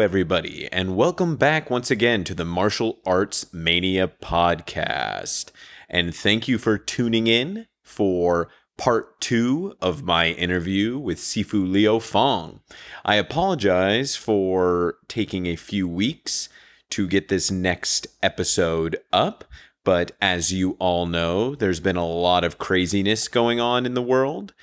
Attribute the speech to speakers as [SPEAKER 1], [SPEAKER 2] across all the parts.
[SPEAKER 1] Everybody, and welcome back once again to the Martial Arts Mania podcast. And thank you for tuning in for part two of my interview with Sifu Leo Fong. I apologize for taking a few weeks to get this next episode up, but as you all know, there's been a lot of craziness going on in the world.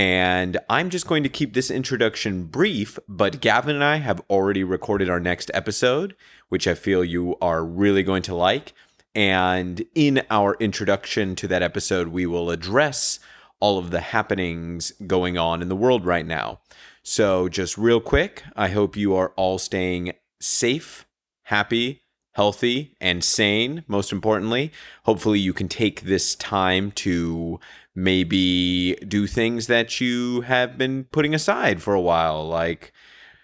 [SPEAKER 1] And I'm just going to keep this introduction brief, but Gavin and I have already recorded our next episode, which I feel you are really going to like. And in our introduction to that episode, we will address all of the happenings going on in the world right now. So, just real quick, I hope you are all staying safe, happy, healthy, and sane, most importantly. Hopefully, you can take this time to maybe do things that you have been putting aside for a while, like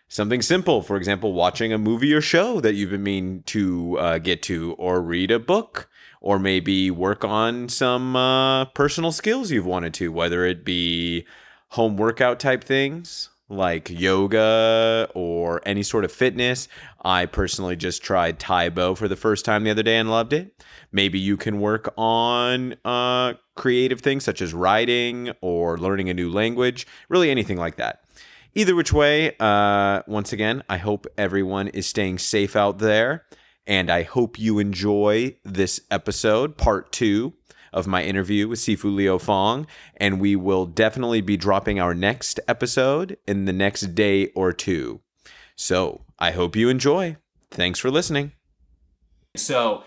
[SPEAKER 1] something simple. For example, watching a movie or show that you've been meaning to uh, get to, or read a book, or maybe work on some uh, personal skills you've wanted to, whether it be home workout type things like yoga or any sort of fitness. I personally just tried Tae Bo for the first time the other day and loved it. Maybe you can work on uh, creative things such as writing or learning a new language, really anything like that. Either which way, uh, once again, I hope everyone is staying safe out there. And I hope you enjoy this episode, part two of my interview with Sifu Leo Fong. And we will definitely be dropping our next episode in the next day or two. So I hope you enjoy. Thanks for listening.
[SPEAKER 2] So,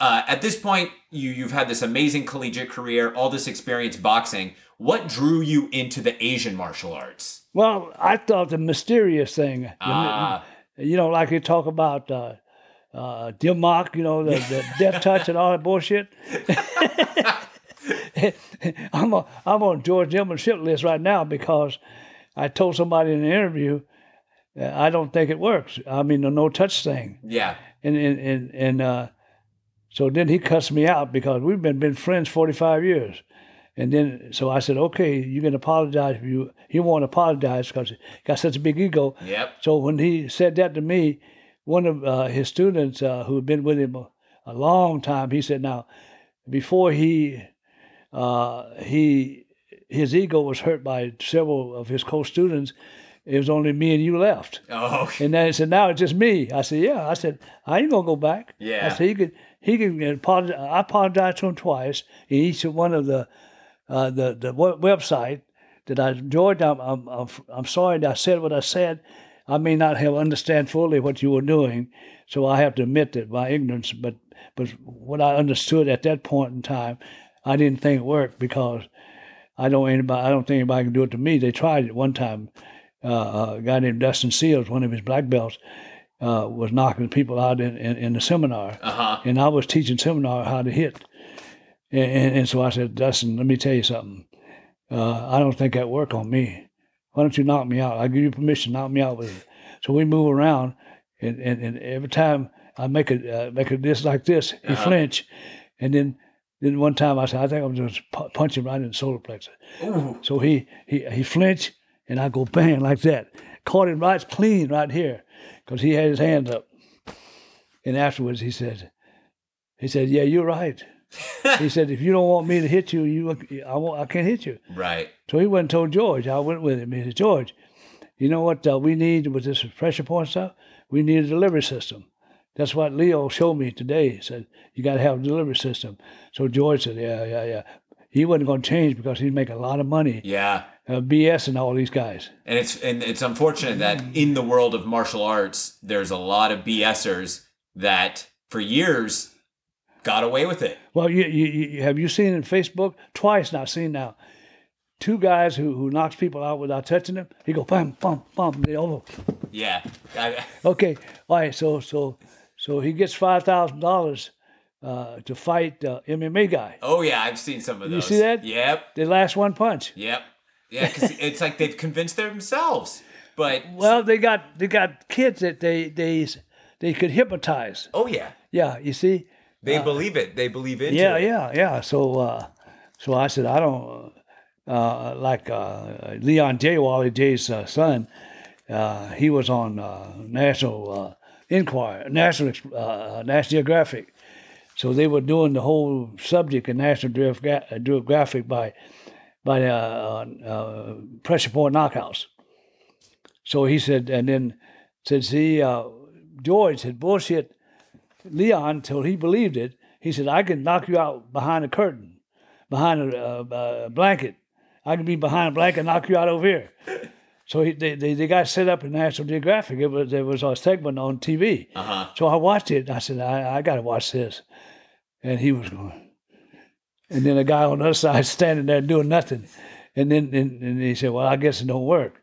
[SPEAKER 2] uh, at this point, you you've had this amazing collegiate career, all this experience boxing. What drew you into the Asian martial arts?
[SPEAKER 3] Well, I thought the mysterious thing,
[SPEAKER 2] Ah.
[SPEAKER 3] you know, like you talk about uh, uh, Dim Mak, you know, the, the death touch and all that bullshit. I'm a, I'm on George Dillman's shit list right now because I told somebody in an interview uh, I don't think it works. I mean, the no touch thing,
[SPEAKER 2] Yeah.
[SPEAKER 3] and and and, and uh, so then he cussed me out because we've been been friends 45 years. And then, so I said, okay, you can apologize if you. He won't apologize because he got such a big ego.
[SPEAKER 2] Yep.
[SPEAKER 3] So when he said that to me, one of uh, his students uh, who had been with him a, a long time, he said, now, before he, uh, he, his ego was hurt by several of his co-students. It was only me and you left.
[SPEAKER 2] Oh.
[SPEAKER 3] And then he said, now it's just me. I said, yeah. I said, I ain't gonna go back.
[SPEAKER 2] Yeah.
[SPEAKER 3] I said, he could, he could apologize. I apologized to him twice in each one of the, uh, the the website that I enjoyed. I'm, I'm, I'm, I'm sorry that I said what I said. I may not have understand fully what you were doing, so I have to admit that my ignorance. But but what I understood at that point in time, I didn't think it worked because I don't anybody. I don't think anybody can do it to me. They tried it one time. Uh, a guy named Dustin Seals, one of his black belts, uh, was knocking people out in, in, in the seminar,
[SPEAKER 2] Uh huh.
[SPEAKER 3] and I was teaching seminar how to hit. And, and, and so I said, Dustin, let me tell you something. Uh, I don't think that work on me. Why don't you knock me out? I give you permission, knock me out with it. So we move around, and, and, and every time I make a uh, make a this like this, he
[SPEAKER 2] Uh-huh.
[SPEAKER 3] flinch, and then then one time I said, I think I'm just pu- punch him right in the solar plexus.
[SPEAKER 2] Ooh.
[SPEAKER 3] So he he he flinched, and I go bang like that. Caught him right clean right here, because he had his hands up. And afterwards he said, he said, yeah, you're right. he said, if you don't want me to hit you, you I won't, I can't hit you.
[SPEAKER 2] Right.
[SPEAKER 3] So he went and told George. I went with him. He said, George, you know what uh, we need with this pressure point stuff? We need a delivery system. That's what Leo showed me today. He said, you got to have a delivery system. So George said, yeah, yeah, yeah. He wasn't going to change because he'd make a lot of money
[SPEAKER 2] Yeah.
[SPEAKER 3] uh, BS and all these guys.
[SPEAKER 2] And it's and it's unfortunate that in the world of martial arts, there's a lot of BSers that for years got away with it.
[SPEAKER 3] Well, you, you, you have you seen in Facebook twice now? Seen now, two guys who, who knocks people out without touching them. He go bam, bam, bam. They all
[SPEAKER 2] Yeah. I,
[SPEAKER 3] Okay, all right. So so so he gets five thousand dollars uh, to fight the MMA guy.
[SPEAKER 2] oh yeah, I've seen some of those.
[SPEAKER 3] You see that?
[SPEAKER 2] Yep.
[SPEAKER 3] The last one punch.
[SPEAKER 2] Yep. Yeah, because it's like they've convinced themselves. But
[SPEAKER 3] Well, they got they got kids that they they they could hypnotize.
[SPEAKER 2] oh yeah,
[SPEAKER 3] Yeah, you see.
[SPEAKER 2] they believe it. They believe into
[SPEAKER 3] Yeah,
[SPEAKER 2] it.
[SPEAKER 3] yeah, yeah. So uh, so I said I don't uh, like uh, Leon Jay. Wally Jay's uh, son. uh, he was on uh, National uh, Enquirer, National uh, National Geographic. So they were doing the whole subject in National uh, Geographic by by uh, uh, pressure point knockouts. So he said, and then said, see, uh, George said, bullshit Leon till he believed it. He said, I can knock you out behind a curtain, behind a, uh, a blanket. I can be behind a blanket and knock you out over here. So he, they, they, they got set up in National Geographic. It was there was a segment on TV.
[SPEAKER 1] Uh-huh.
[SPEAKER 3] So I watched it. And I said, I, I got to watch this. And he was going. And then a guy on the other side standing there doing nothing. And then and, and he said, Well, I guess it don't work.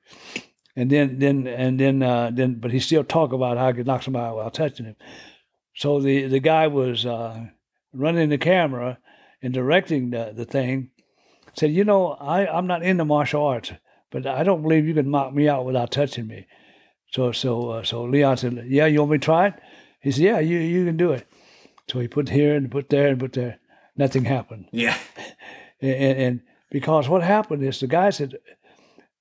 [SPEAKER 3] And then then and then uh, then but he still talk about how he could knock somebody out without touching him. So the, the guy was uh, running the camera and directing the, the thing. Said, you know, I, I'm not into martial arts, but I don't believe you can knock me out without touching me. So so uh, so Leon said, yeah, you want me to try it? He said, yeah, you you can do it. So he put here and put there and put there. Nothing happened.
[SPEAKER 1] Yeah.
[SPEAKER 3] And, and because what happened is the guys that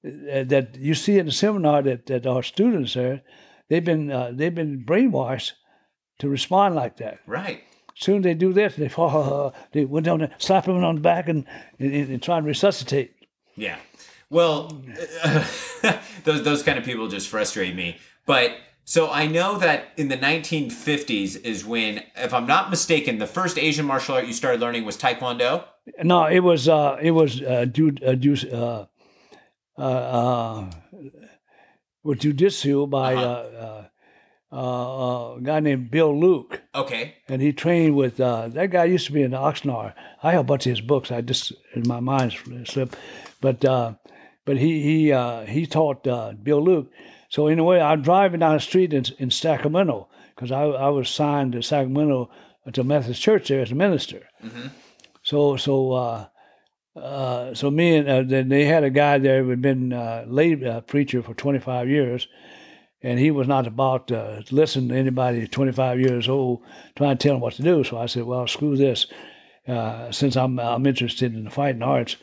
[SPEAKER 3] that you see in the seminar that, that our students there, they've been uh, they've been brainwashed to respond like that.
[SPEAKER 1] Right.
[SPEAKER 3] Soon they do this, they fall, they went down there, slap him on the back, and, and, and try and resuscitate.
[SPEAKER 1] Yeah. Well, those those kind of people just frustrate me. But so I know that in the 1950s is when, if I'm not mistaken, the first Asian martial art you started learning was Taekwondo.
[SPEAKER 3] No, it was uh, it was uh, ju- uh, ju- uh, uh, uh, with jujitsu by
[SPEAKER 1] Uh-huh.
[SPEAKER 3] uh, uh, uh, a guy named Bill Luke.
[SPEAKER 1] Okay.
[SPEAKER 3] and he trained with uh, that guy used to be in Oxnard. I have a bunch of his books. I just in my mind slipped, but uh, but he he uh, he taught uh, Bill Luke. So in a way, I'm driving down the street in, in Sacramento because I, I was signed to Sacramento to Methodist Church there as a minister.
[SPEAKER 1] Mhm.
[SPEAKER 3] So so uh, uh, so me and uh, then they had a guy there who had been uh, lay uh, preacher for 25 years, and he was not about to listen to anybody 25 years old trying to tell him what to do. So I said, well, screw this. Uh, since I'm I'm interested in the fighting arts,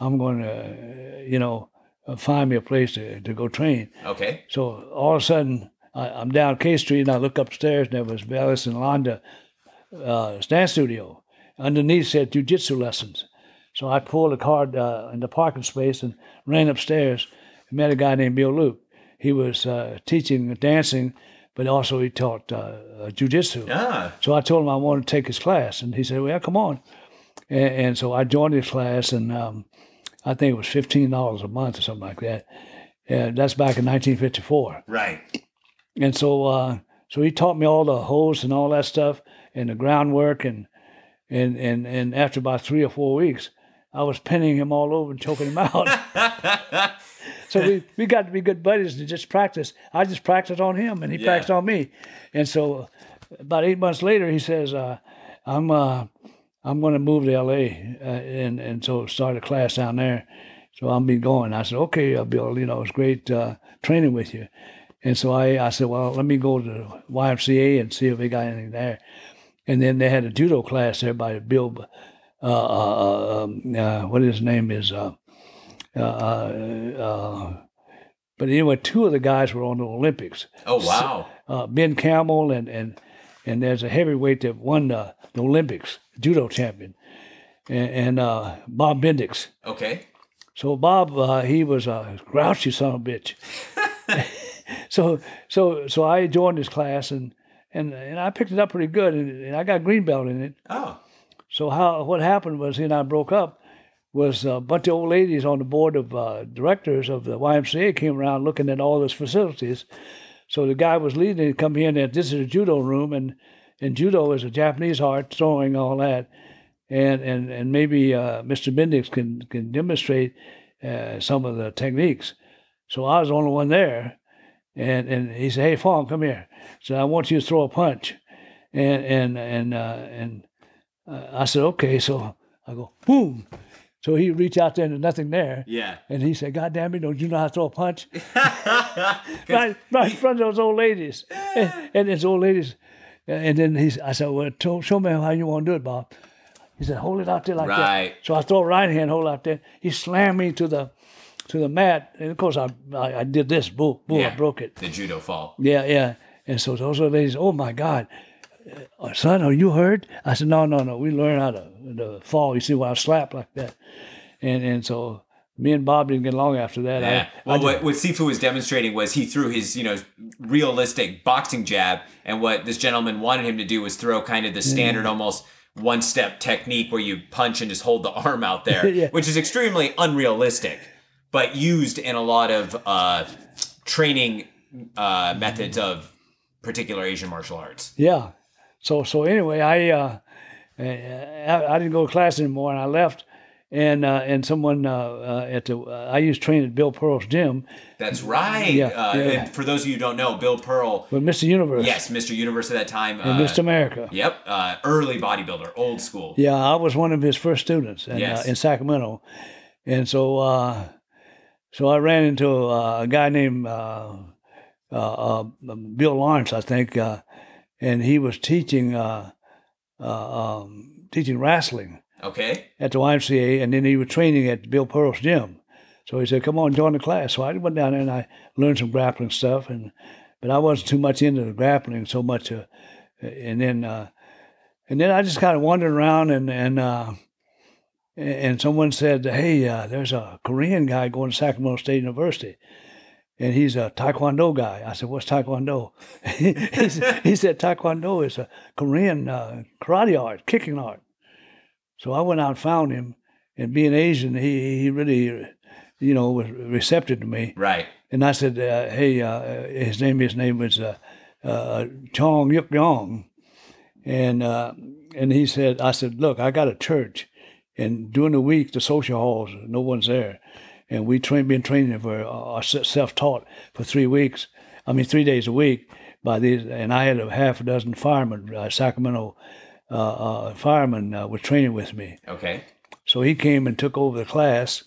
[SPEAKER 3] I'm going to you know find me a place to, to go train.
[SPEAKER 1] Okay.
[SPEAKER 3] So all of a sudden, I, I'm down K Street and I look upstairs and there was Bellis and Londa uh, dance studio. Underneath said jujitsu lessons. So I pulled a card uh, in the parking space and ran upstairs and met a guy named Bill Luke. He was uh, teaching dancing, but also he taught uh, uh, jujitsu.
[SPEAKER 1] Ah.
[SPEAKER 3] So I told him I wanted to take his class, and he said, "Well, come on." And, and so I joined his class, and um, I think it was fifteen dollars a month or something like that. And that's back in 1954.
[SPEAKER 1] Right.
[SPEAKER 3] And so, uh, so he taught me all the holes and all that stuff, and the groundwork, and and and and after about three or four weeks, I was pinning him all over and choking him out. so we, we got to be good buddies to just practice. I just practiced on him, and he
[SPEAKER 1] Yeah.
[SPEAKER 3] practiced on me. And so, about eight months later, he says, uh, "I'm uh, I'm going to move to L.A. Uh, and and so start a class down there. So I'll be going." I said, "Okay, uh, Bill. You know, it's great uh, training with you." And so I, I said, well, let me go to YMCA and see if they got anything there. And then they had a judo class there by Bill, uh, uh, um, uh, what his name is. Uh, uh, uh, but anyway, two of the guys were on the Olympics.
[SPEAKER 1] Oh wow.
[SPEAKER 3] Uh, ben Campbell and, and and there's a heavyweight that won the, the Olympics, judo champion, and, and uh, Bob Bendix.
[SPEAKER 1] Okay.
[SPEAKER 3] So Bob, uh, he was a grouchy son of a bitch. so so so I joined his class and and and I picked it up pretty good and, and I got green belt in it.
[SPEAKER 1] Oh.
[SPEAKER 3] So how what happened was he and I broke up. Was a bunch of old ladies on the board of uh, directors of the YMCA came around looking at all those facilities. So the guy was leading it, come in and this is a judo room and and judo is a Japanese art, throwing all that, and and and maybe uh, Mr. Bendix can can demonstrate uh, some of the techniques. So I was the only one there, and and he said, "Hey, Fong, come here." So I want you to throw a punch, and and and uh, and uh, I said, "Okay." So I go boom. So he reached out there and there's nothing there.
[SPEAKER 1] Yeah.
[SPEAKER 3] And he said, God damn it, don't you know how to throw a punch? right, right in front of those old ladies. And, and those old ladies. And then he, I said, well, to- show me how you want to do it, Bob. He said, hold it out there like
[SPEAKER 1] Right.
[SPEAKER 3] that. So I throw a right hand, hold out there. He slammed me to the to the mat, and of course I I, I did this, boom, boom, I broke it.
[SPEAKER 1] The judo fall.
[SPEAKER 3] Yeah, yeah. And so those other ladies, oh my God, uh, son, are you hurt? I said, no, no, no. We learned how to, to fall. You see, when I slap like that, and and so me and Bob didn't get along after that.
[SPEAKER 1] Yeah.
[SPEAKER 3] I,
[SPEAKER 1] Well,
[SPEAKER 3] I
[SPEAKER 1] what, what Sifu was demonstrating was he threw his, you know, realistic boxing jab, and what this gentleman wanted him to do was throw kind of the standard, almost one step technique where you punch and just hold the arm out there,
[SPEAKER 3] Yeah.
[SPEAKER 1] which is extremely unrealistic, but used in a lot of uh, training uh, methods of particular Asian martial arts.
[SPEAKER 3] Yeah. So so anyway, I uh, I, I didn't go to class anymore, and I left. And uh, and someone uh, uh, at the uh, I used to train at Bill Pearl's gym
[SPEAKER 1] That's right.
[SPEAKER 3] Yeah,
[SPEAKER 1] uh,
[SPEAKER 3] yeah.
[SPEAKER 1] And for those of you who don't know, Bill Pearl,
[SPEAKER 3] with Mr. Universe
[SPEAKER 1] yes, Mr. Universe at that time.
[SPEAKER 3] and
[SPEAKER 1] uh,
[SPEAKER 3] Mr. America.
[SPEAKER 1] Yep, uh, early bodybuilder, old school.
[SPEAKER 3] Yeah, I was one of his first students in,
[SPEAKER 1] Yes.
[SPEAKER 3] uh, in Sacramento, and so uh, so I ran into uh, a guy named uh, uh, uh, Bill Lawrence, I think, uh, and he was teaching uh, uh, um, teaching wrestling
[SPEAKER 1] Okay.
[SPEAKER 3] at the YMCA, and then he was training at Bill Pearl's gym. So he said, "Come on, join the class." So I went down there and I learned some grappling stuff, and but I wasn't too much into the grappling so much. Uh, and then uh, and then I just kind of wandered around, and and uh, and someone said, "Hey, uh, there's a Korean guy going to Sacramento State University." And he's a Taekwondo guy. I said, "What's Taekwondo?" he, said, "Taekwondo is a Korean uh, karate art, kicking art." So I went out and found him, and being Asian, he he really, you know, was receptive to me.
[SPEAKER 1] Right.
[SPEAKER 3] And I said, uh, "Hey, uh, his name his name was uh, uh, Chong Yuk Yong," and uh, and he said, "I said, look, I got a church, and during the week the social halls, no one's there, and we train been training for uh, self taught for three weeks. I mean, three days a week by these, and I had a half a dozen firemen, uh, Sacramento uh, uh, firemen, uh, were training with me."
[SPEAKER 1] Okay.
[SPEAKER 3] So he came and took over the class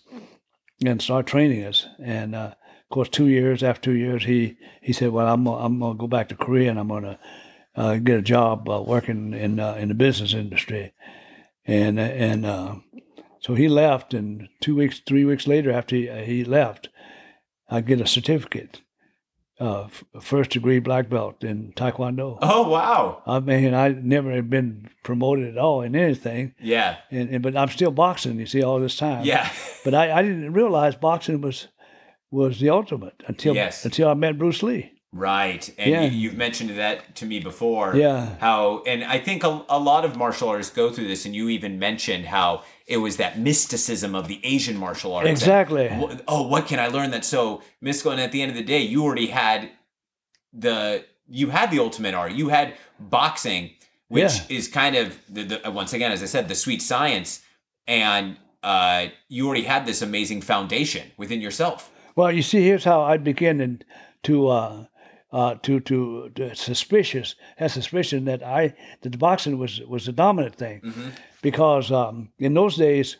[SPEAKER 3] and started training us. And uh, of course, two years after two years, he he said, "Well, I'm I'm gonna go back to Korea and I'm gonna uh, get a job uh, working in uh, in the business industry." And and uh, so he left, and two weeks, three weeks later, after he, he left, I get a certificate, uh, first degree black belt in Taekwondo.
[SPEAKER 1] Oh wow.
[SPEAKER 3] I mean, I never had been promoted at all in anything,
[SPEAKER 1] Yeah.
[SPEAKER 3] and, and but I'm still boxing. You see, all this time.
[SPEAKER 1] Yeah.
[SPEAKER 3] But I, I didn't realize boxing was was the ultimate until
[SPEAKER 1] Yes.
[SPEAKER 3] until I met Bruce Lee.
[SPEAKER 1] Right. And
[SPEAKER 3] Yeah.
[SPEAKER 1] you, you've mentioned that to me before.
[SPEAKER 3] Yeah.
[SPEAKER 1] How, and I think a, a lot of martial artists go through this, and you even mentioned how it was that mysticism of the Asian martial arts.
[SPEAKER 3] Exactly.
[SPEAKER 1] Oh, what can I learn that's so mystical? And at the end of the day, you already had the, you had the ultimate art. You had boxing, which
[SPEAKER 3] Yeah.
[SPEAKER 1] is kind of, the, the, once again, as I said, the sweet science. And uh, you already had this amazing foundation within yourself.
[SPEAKER 3] Well, you see, here's how I began in, to uh, uh, to to to suspicious had suspicion that I that the boxing was was the dominant thing
[SPEAKER 1] Mm-hmm.
[SPEAKER 3] because um, in those days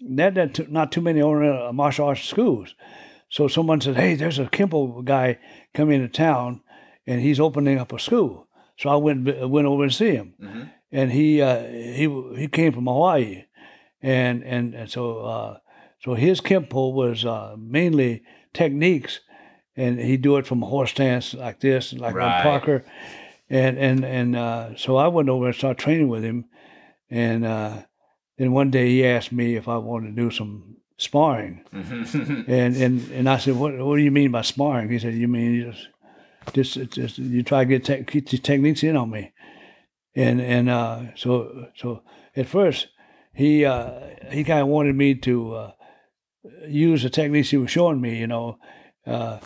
[SPEAKER 3] there not too many uh, martial arts schools. So someone said, "Hey, there's a Kenpo guy coming to town, and he's opening up a school." So I went went over and see him,
[SPEAKER 1] Mhm.
[SPEAKER 3] and he uh, he he came from Hawaii, and and, and so uh, so his Kenpo was uh, mainly techniques, and he'd do it from a horse stance like this, like
[SPEAKER 1] Right.
[SPEAKER 3] on Parker, and and and uh, so I went over and started training with him, and uh, then one day he asked me if I wanted to do some sparring,
[SPEAKER 1] Mhm.
[SPEAKER 3] and and and I said, "What what do you mean by sparring?" He said, "You mean you just just, just you try to get these techniques in on me," and and uh, so so at first he uh, he kind of wanted me to uh, use the techniques he was showing me, you know, uh,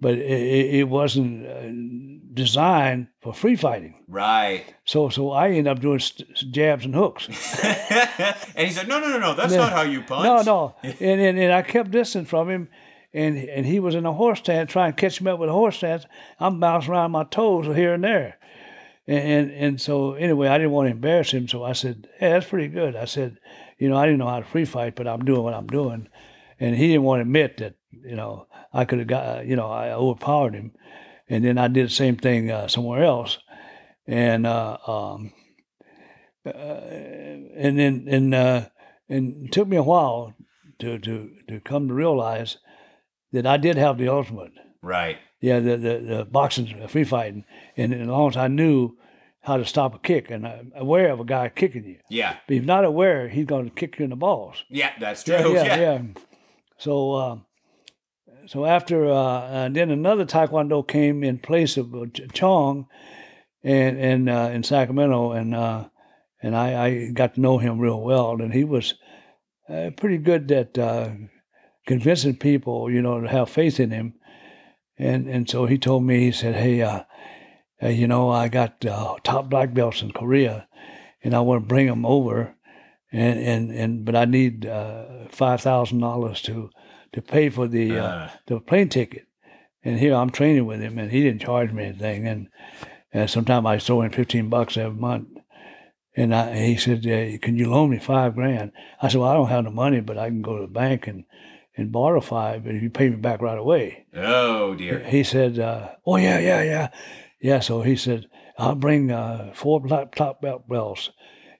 [SPEAKER 3] but it, it wasn't uh, designed for free fighting.
[SPEAKER 1] right.
[SPEAKER 3] So so I ended up doing st- jabs and hooks.
[SPEAKER 1] and he said, "No, no, no, no. That's
[SPEAKER 3] Yeah.
[SPEAKER 1] not how you punch."
[SPEAKER 3] No, no. And, and and I kept distance from him, and and he was in a horse stance trying to catch me up with a horse stance. I'm bouncing around my toes here and there, and, and and so anyway, I didn't want to embarrass him, so I said, "Hey, that's pretty good." I said, "You know, I didn't know how to free fight, but I'm doing what I'm doing," and he didn't want to admit that you know I could have got you know I overpowered him, and then I did the same thing uh, somewhere else, and uh, um, uh, and then and uh, and it took me a while to to to come to realize that I did have the ultimate.
[SPEAKER 1] Right.
[SPEAKER 3] Yeah, the the, the boxing, free fighting, and as long as I knew how to stop a kick and I'm aware of a guy kicking you.
[SPEAKER 1] Yeah.
[SPEAKER 3] But if not aware, he's going to kick you in the balls.
[SPEAKER 1] Yeah, that's true.
[SPEAKER 3] yeah,
[SPEAKER 1] Yeah.
[SPEAKER 3] yeah. So, uh, so after, uh, then another Taekwondo came in place of uh, Chong, and and uh, in Sacramento, and uh, and I, I got to know him real well, and he was uh, pretty good at convincing people, you know, to have faith in him, and and so he told me, he said, hey, you know, I got top black belts in Korea, and I want to bring them over and and and but I need uh, five thousand dollars to to pay for the uh,
[SPEAKER 1] Uh.
[SPEAKER 3] the plane ticket. And here I'm training with him, and he didn't charge me anything. And and sometimes I throw in fifteen bucks every month. And I, he said, uh, "Can you loan me five grand?" I said, "Well, I don't have the money, but I can go to the bank and and borrow five, but if you pay me back right away."
[SPEAKER 1] Oh dear.
[SPEAKER 3] He said, uh, "Oh yeah, yeah, yeah, yeah." So he said, "I'll bring uh, four black top belt belts,"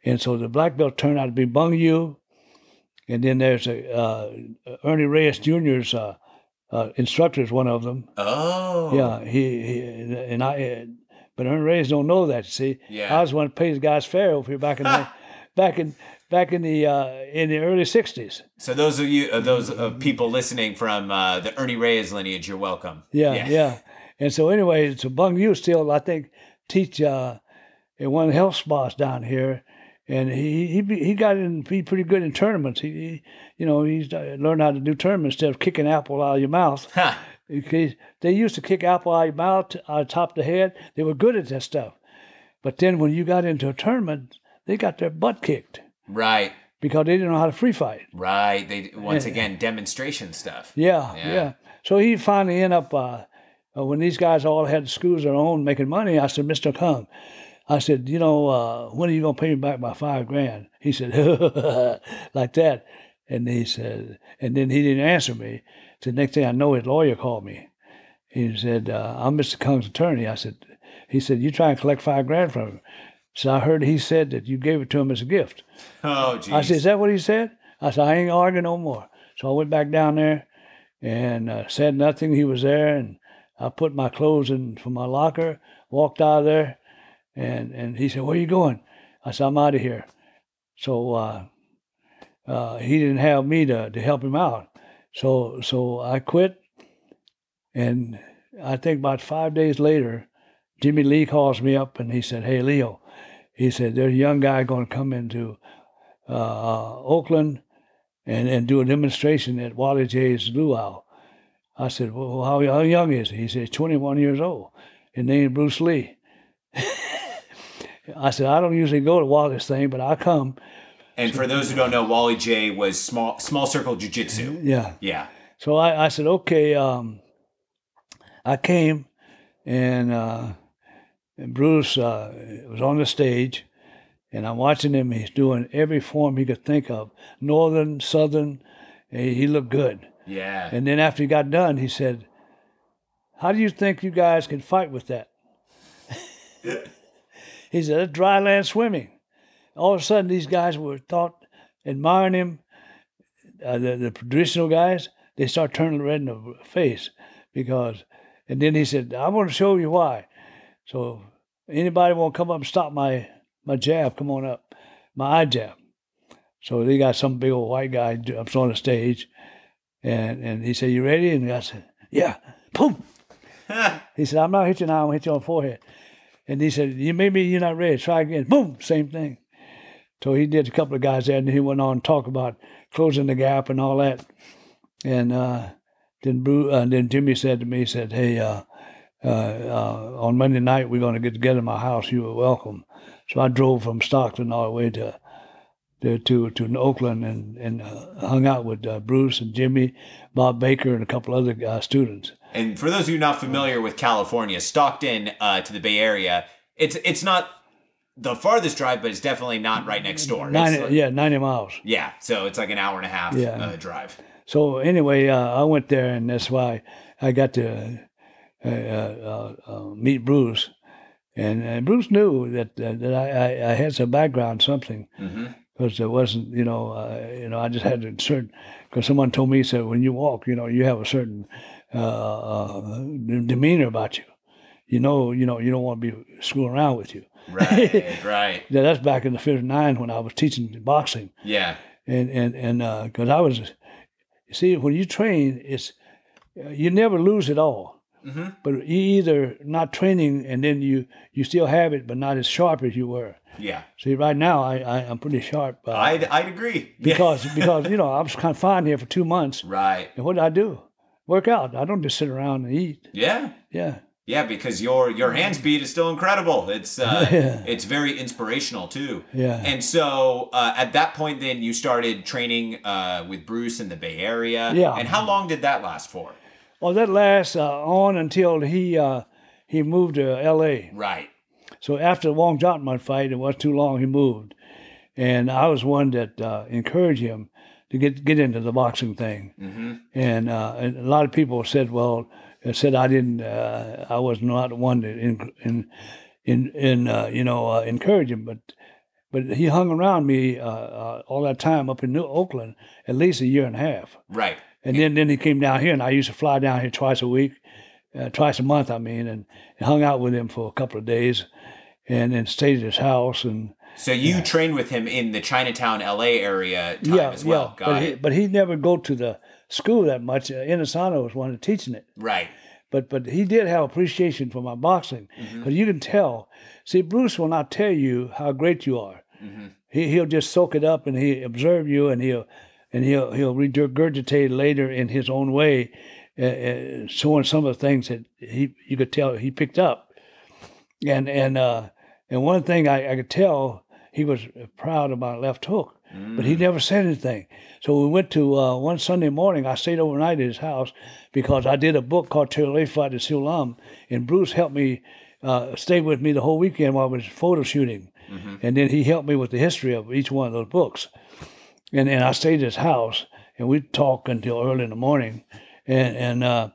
[SPEAKER 3] and so the black belt turned out to be Bung Yu, and then there's a uh, Ernie Reyes Jr.'s uh, uh, instructor is one of them.
[SPEAKER 1] Oh.
[SPEAKER 3] Yeah, he, he and I, but Ernie Reyes don't know that. See,
[SPEAKER 1] Yeah.
[SPEAKER 3] I was one that pays guys fair over here back in the, back in back in the uh, in the early '60s.
[SPEAKER 1] So those of you, uh, those of people listening from uh, the Ernie Reyes lineage, you're welcome.
[SPEAKER 3] Yeah, yeah. And so anyway, so Bung Yu still I think teach uh, in one of the health spots down here, and he he he got in be pretty good in tournaments. He, he you know he's learned how to do tournaments instead of kicking apple out of your mouth. They used to kick apple out of your mouth out of top of the head. They were good at that stuff, but then when you got into a tournament, they got their butt kicked
[SPEAKER 1] Right.
[SPEAKER 3] because they didn't know how to free fight.
[SPEAKER 1] Right. They once again demonstration stuff.
[SPEAKER 3] Yeah,
[SPEAKER 1] Yeah.
[SPEAKER 3] yeah. So he finally ended up uh, uh, when these guys all had schools of their own making money. I said, Mister Kung, I said, you know, uh, when are you gonna pay me back my five grand? He said, like that, and he said, and then he didn't answer me. So the next thing I know, his lawyer called me. He said, uh, I'm Mister Kung's attorney. I said, he said, you try and collect five grand from him. So I heard he said that you gave it to him as a gift.
[SPEAKER 1] Oh, geez.
[SPEAKER 3] I said, Is that what he said? I said, I ain't arguing no more. So I went back down there and uh, said nothing. He was there, and I put my clothes in from my locker, walked out of there, and, and he said, Where are you going? I said, I'm out of here. So uh, uh, he didn't have me to, to help him out. So, so I quit, and I think about five days later, Jimmy Lee calls me up and he said, Hey, Leo, he said, There's a young guy going to come into uh, Oakland and, and do a demonstration at Wally Jay's Luau. I said, Well, how, how young is he? He said, 21 years old. His name is Bruce Lee. I said, I don't usually go to Wally's thing, but I come.
[SPEAKER 1] and for those who don't know, Wally Jay was small small circle jujitsu.
[SPEAKER 3] Yeah.
[SPEAKER 1] Yeah.
[SPEAKER 3] So I, I said, okay. Um, I came, and, uh, and Bruce uh, was on the stage, and I'm watching him. He's doing every form he could think of, northern, southern. He, he looked good.
[SPEAKER 1] Yeah.
[SPEAKER 3] And then after he got done, he said, "How do you think you guys can fight with that?" he said, "That's dry land swimming." All of a sudden, these guys were thought admiring him. Uh, the, the traditional guys, they start turning red in the face because. And then he said, "I want to show you why." So anybody want to come up and stop my my jab? Come on up, my eye jab. So they got some big old white guy up on the stage, and and he said, "You ready?" And I said, "Yeah." Boom. he said, "I'm not hitting you now. I'm hit you on the forehead." And he said, "You maybe you're not ready. Try again." Boom. Same thing. So he did a couple of guys there, and he went on to talk about closing the gap and all that. And uh, then Bruce, uh, then Jimmy said to me, he said, "Hey, uh, uh, uh, on Monday night we're going to get together in my house. You are welcome." So I drove from Stockton all the way to to to, to Oakland and and uh, hung out with Bruce and Jimmy, Bob Baker, and a couple other students.
[SPEAKER 1] And for those of you not familiar with California, Stockton uh, to the Bay Area, it's it's not the farthest drive, but it's definitely not right next door.
[SPEAKER 3] Ninety,
[SPEAKER 1] like-
[SPEAKER 3] yeah, ninety miles.
[SPEAKER 1] yeah. So it's like an hour and a half
[SPEAKER 3] Yeah.
[SPEAKER 1] uh, drive.
[SPEAKER 3] So anyway, uh, I went there, and that's why I got to uh, uh, uh, meet Bruce, and, Bruce knew that uh, that I, I, I had some background, something,
[SPEAKER 1] hmm
[SPEAKER 3] because there wasn't, you know, uh, you know, I just had a certain. Because someone told me said when you walk, you know, you have a certain uh, uh, demeanor about you. You know, you know, you don't want to be screwing around with you.
[SPEAKER 1] Right, right.
[SPEAKER 3] Yeah, that's back in the '59 when I was teaching boxing,
[SPEAKER 1] Yeah.
[SPEAKER 3] and and and because I was, you see, when you train, it's uh, you never lose it all.
[SPEAKER 1] hmm
[SPEAKER 3] But you either not training and then you you still have it, but not as sharp as you were.
[SPEAKER 1] Yeah.
[SPEAKER 3] See, right now I, I I'm pretty sharp. Uh,
[SPEAKER 1] I'd, I'd agree.
[SPEAKER 3] Because because you know I was confined here for two months,
[SPEAKER 1] Right.
[SPEAKER 3] and what did I do? Work out. I don't just sit around and eat.
[SPEAKER 1] Yeah.
[SPEAKER 3] Yeah,
[SPEAKER 1] Yeah, because your your hand speed is still incredible. It's uh,
[SPEAKER 3] Yeah.
[SPEAKER 1] it's very inspirational too.
[SPEAKER 3] yeah.
[SPEAKER 1] And so uh, at that point, then you started training uh, with Bruce in the Bay Area.
[SPEAKER 3] Yeah.
[SPEAKER 1] And how long did that last for?
[SPEAKER 3] well, that lasts uh, on until he uh, he moved to L.A.
[SPEAKER 1] Right.
[SPEAKER 3] So after the Wong Jack Man fight, it wasn't too long. He moved, and I was one that uh, encouraged him to get get into the boxing thing.
[SPEAKER 1] hmm
[SPEAKER 3] And, uh, and a lot of people said, well, uh, said I didn't, uh, I was not the one to in, in, in, in uh, you know, uh, encourage him, but, but he hung around me uh, uh, all that time up in New Oakland, at least a year and a half.
[SPEAKER 1] Right.
[SPEAKER 3] And then, then he came down here, and I used to fly down here twice a week, uh, twice a month, I mean, and, and hung out with him for a couple of days, and then stayed at his house, and
[SPEAKER 1] So you trained with him in the Chinatown, LA area time
[SPEAKER 3] yeah,
[SPEAKER 1] as well.
[SPEAKER 3] yeah.
[SPEAKER 1] Got
[SPEAKER 3] But he, but he never go to the school that much. Uh, Inosanto was one of teaching it.
[SPEAKER 1] right.
[SPEAKER 3] but but he did have appreciation for my boxing
[SPEAKER 1] Mhm.
[SPEAKER 3] because you can tell. See, Bruce will not tell you how great you are.
[SPEAKER 1] hmm
[SPEAKER 3] He he'll just soak it up and he observe you and he'll and he'll he'll regurgitate later in his own way, uh, uh, showing some of the things that he you could tell he picked up. And and uh, and one thing I, I could tell he was proud of my left hook but he never said anything. So we went to uh, one Sunday morning. I stayed overnight at his house because I did a book called Fight to Silam, and Bruce helped me uh, stay with me the whole weekend while I was photo shooting,
[SPEAKER 1] Mhm.
[SPEAKER 3] and then he helped me with the history of each one of those books. And and I stayed at his house, and we'd talk until early in the morning, and and. Uh,